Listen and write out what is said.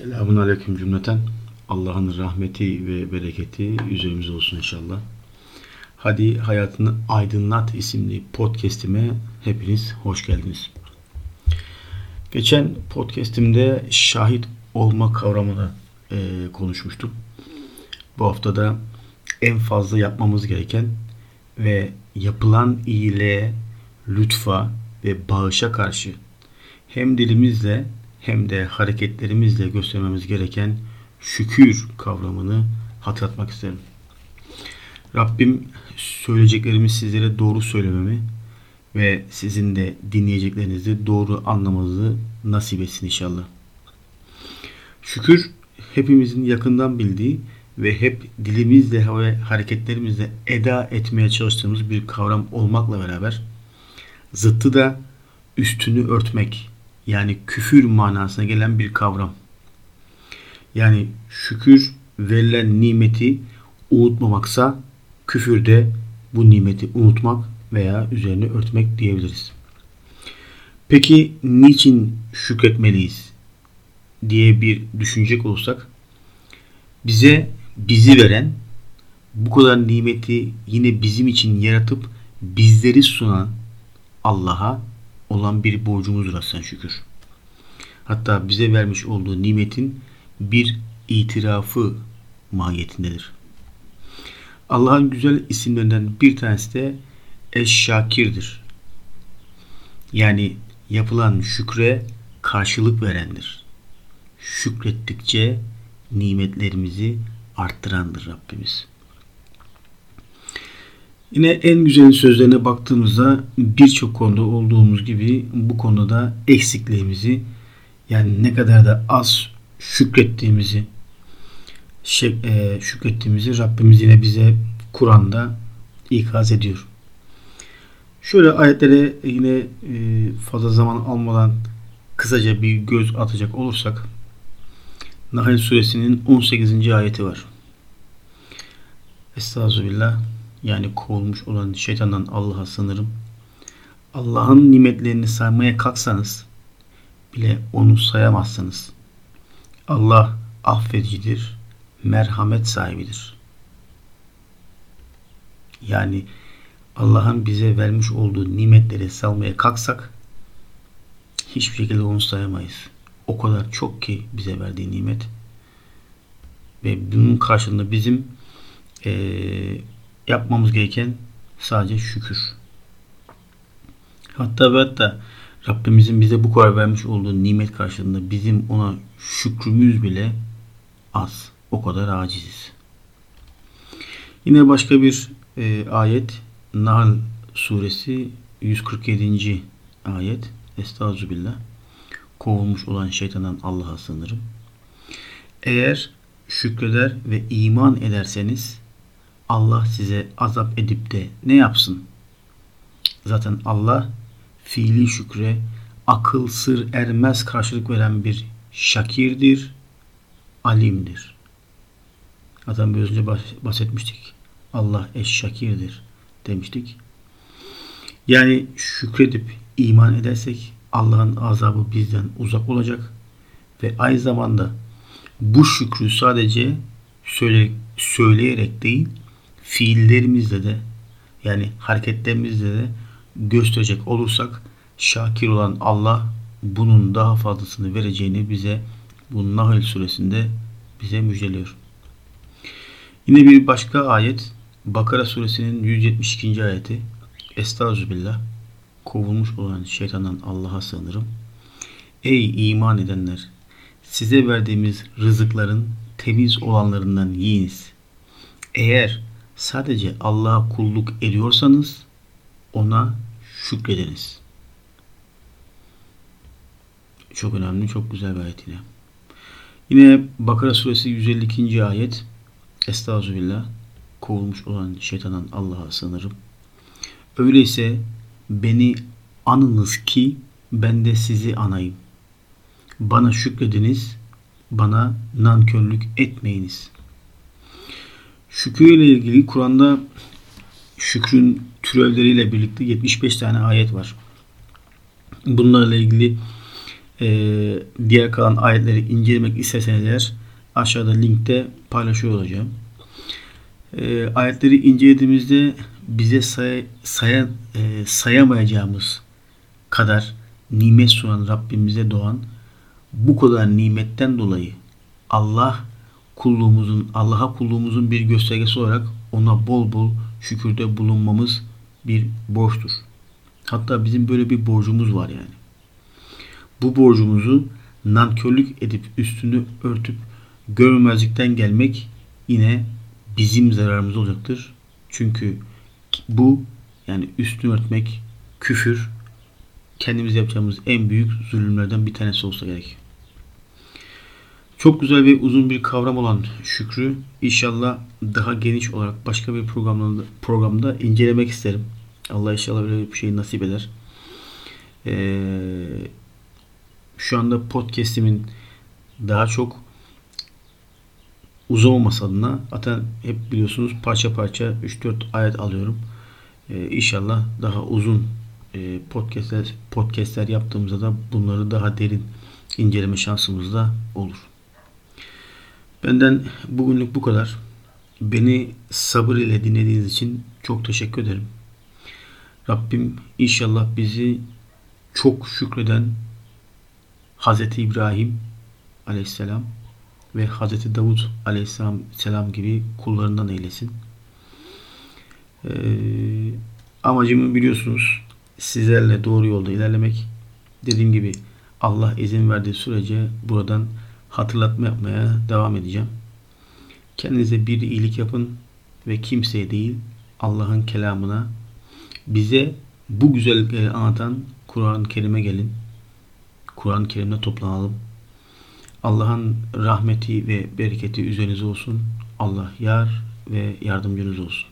Selamun Aleyküm cümleten. Allah'ın rahmeti ve bereketi üzerimize olsun inşallah. Hadi Hayatını Aydınlat isimli podcast'ime hepiniz hoş geldiniz. Geçen podcast'imde şahit olma kavramını e, konuşmuştum. Bu haftada en fazla yapmamız gereken ve yapılan iyiliğe, lütfa ve bağışa karşı hem dilimizle hem de hareketlerimizle göstermemiz gereken şükür kavramını hatırlatmak isterim. Rabbim söyleyeceklerimi sizlere doğru söylememi ve sizin de dinleyeceklerinizi doğru anlamanızı nasip etsin inşallah. Şükür hepimizin yakından bildiği ve hep dilimizle ve hareketlerimizle eda etmeye çalıştığımız bir kavram olmakla beraber zıttı da üstünü örtmek, yani küfür manasına gelen bir kavram. Yani şükür verilen nimeti unutmamaksa küfür de bu nimeti unutmak veya üzerine örtmek diyebiliriz. Peki niçin şükretmeliyiz diye bir düşünecek olursak bize bizi veren bu kadar nimeti yine bizim için yaratıp bizleri sunan Allah'a olan bir borcumuzdur aslında şükür. Hatta bize vermiş olduğu nimetin bir itirafı mahiyetindedir. Allah'ın güzel isimlerinden bir tanesi de Eş-Şakir'dir. Yani yapılan şükre karşılık verendir. Şükrettikçe nimetlerimizi arttırandır Rabbimiz. Yine en güzel sözlerine baktığımızda birçok konuda olduğumuz gibi bu konuda eksikliğimizi yani ne kadar da az şükrettiğimizi e, şükrettiğimizi Rabbimiz yine bize Kur'an'da ikaz ediyor. Şöyle ayetlere yine e, fazla zaman almadan kısaca bir göz atacak olursak Nahl suresinin 18. ayeti var. Estağfirullah yani kovulmuş olan şeytandan Allah'a sınırım. Allah'ın nimetlerini saymaya kalksanız bile onu sayamazsınız. Allah affedicidir, merhamet sahibidir. Yani Allah'ın bize vermiş olduğu nimetleri salmaya kalksak hiçbir şekilde onu sayamayız. O kadar çok ki bize verdiği nimet ve bunun karşılığında bizim ee, yapmamız gereken sadece şükür. Hatta ve hatta Rabbimizin bize bu kadar vermiş olduğu nimet karşılığında bizim ona şükrümüz bile az. O kadar aciziz. Yine başka bir e, ayet Nahl suresi 147. ayet Estağfirullah kovulmuş olan şeytandan Allah'a sığınırım. Eğer şükreder ve iman ederseniz Allah size azap edip de ne yapsın? Zaten Allah fiili şükre akıl sır ermez karşılık veren bir şakirdir, alimdir. Zaten bir önce bahsetmiştik. Allah eş şakirdir demiştik. Yani şükredip iman edersek Allah'ın azabı bizden uzak olacak ve aynı zamanda bu şükrü sadece söyleyerek değil fiillerimizle de yani hareketlerimizle de gösterecek olursak şakir olan Allah bunun daha fazlasını vereceğini bize bu Nahl suresinde bize müjdeliyor. Yine bir başka ayet Bakara suresinin 172. ayeti Estağfirullah kovulmuş olan şeytandan Allah'a sığınırım. Ey iman edenler! Size verdiğimiz rızıkların temiz olanlarından yiyiniz. Eğer sadece Allah'a kulluk ediyorsanız ona şükrediniz. Çok önemli, çok güzel bir ayet yine. Yine Bakara suresi 152. ayet Estağfirullah kovulmuş olan şeytandan Allah'a sığınırım. Öyleyse beni anınız ki ben de sizi anayım. Bana şükrediniz, bana nankörlük etmeyiniz. Şükür ile ilgili Kur'an'da şükrün türevleriyle birlikte 75 tane ayet var. Bunlarla ilgili e, diğer kalan ayetleri incelemek isterseniz eğer aşağıda linkte paylaşıyor olacağım. E, ayetleri incelediğimizde bize say, saya, e, sayamayacağımız kadar nimet sunan Rabbimize doğan bu kadar nimetten dolayı Allah kulluğumuzun Allah'a kulluğumuzun bir göstergesi olarak ona bol bol şükürde bulunmamız bir borçtur. Hatta bizim böyle bir borcumuz var yani. Bu borcumuzu nankörlük edip üstünü örtüp görmezlikten gelmek yine bizim zararımız olacaktır. Çünkü bu yani üstünü örtmek küfür kendimiz yapacağımız en büyük zulümlerden bir tanesi olsa gerek. Çok güzel ve uzun bir kavram olan şükrü inşallah daha geniş olarak başka bir programda, programda incelemek isterim. Allah inşallah böyle bir şey nasip eder. Ee, şu anda podcast'imin daha çok uzamaması adına zaten hep biliyorsunuz parça parça 3-4 ayet alıyorum. Ee, inşallah daha uzun e, podcastler, podcastler yaptığımızda da bunları daha derin inceleme şansımız da olur. Benden bugünlük bu kadar. Beni sabır ile dinlediğiniz için çok teşekkür ederim. Rabbim inşallah bizi çok şükreden Hz. İbrahim aleyhisselam ve Hz. Davut aleyhisselam selam gibi kullarından eylesin. Ee, amacımı biliyorsunuz sizlerle doğru yolda ilerlemek. Dediğim gibi Allah izin verdiği sürece buradan hatırlatma yapmaya devam edeceğim. Kendinize bir iyilik yapın ve kimseye değil Allah'ın kelamına bize bu güzellikleri anlatan Kur'an-ı Kerim'e gelin. Kur'an-ı Kerim'de toplanalım. Allah'ın rahmeti ve bereketi üzerinize olsun. Allah yar ve yardımcınız olsun.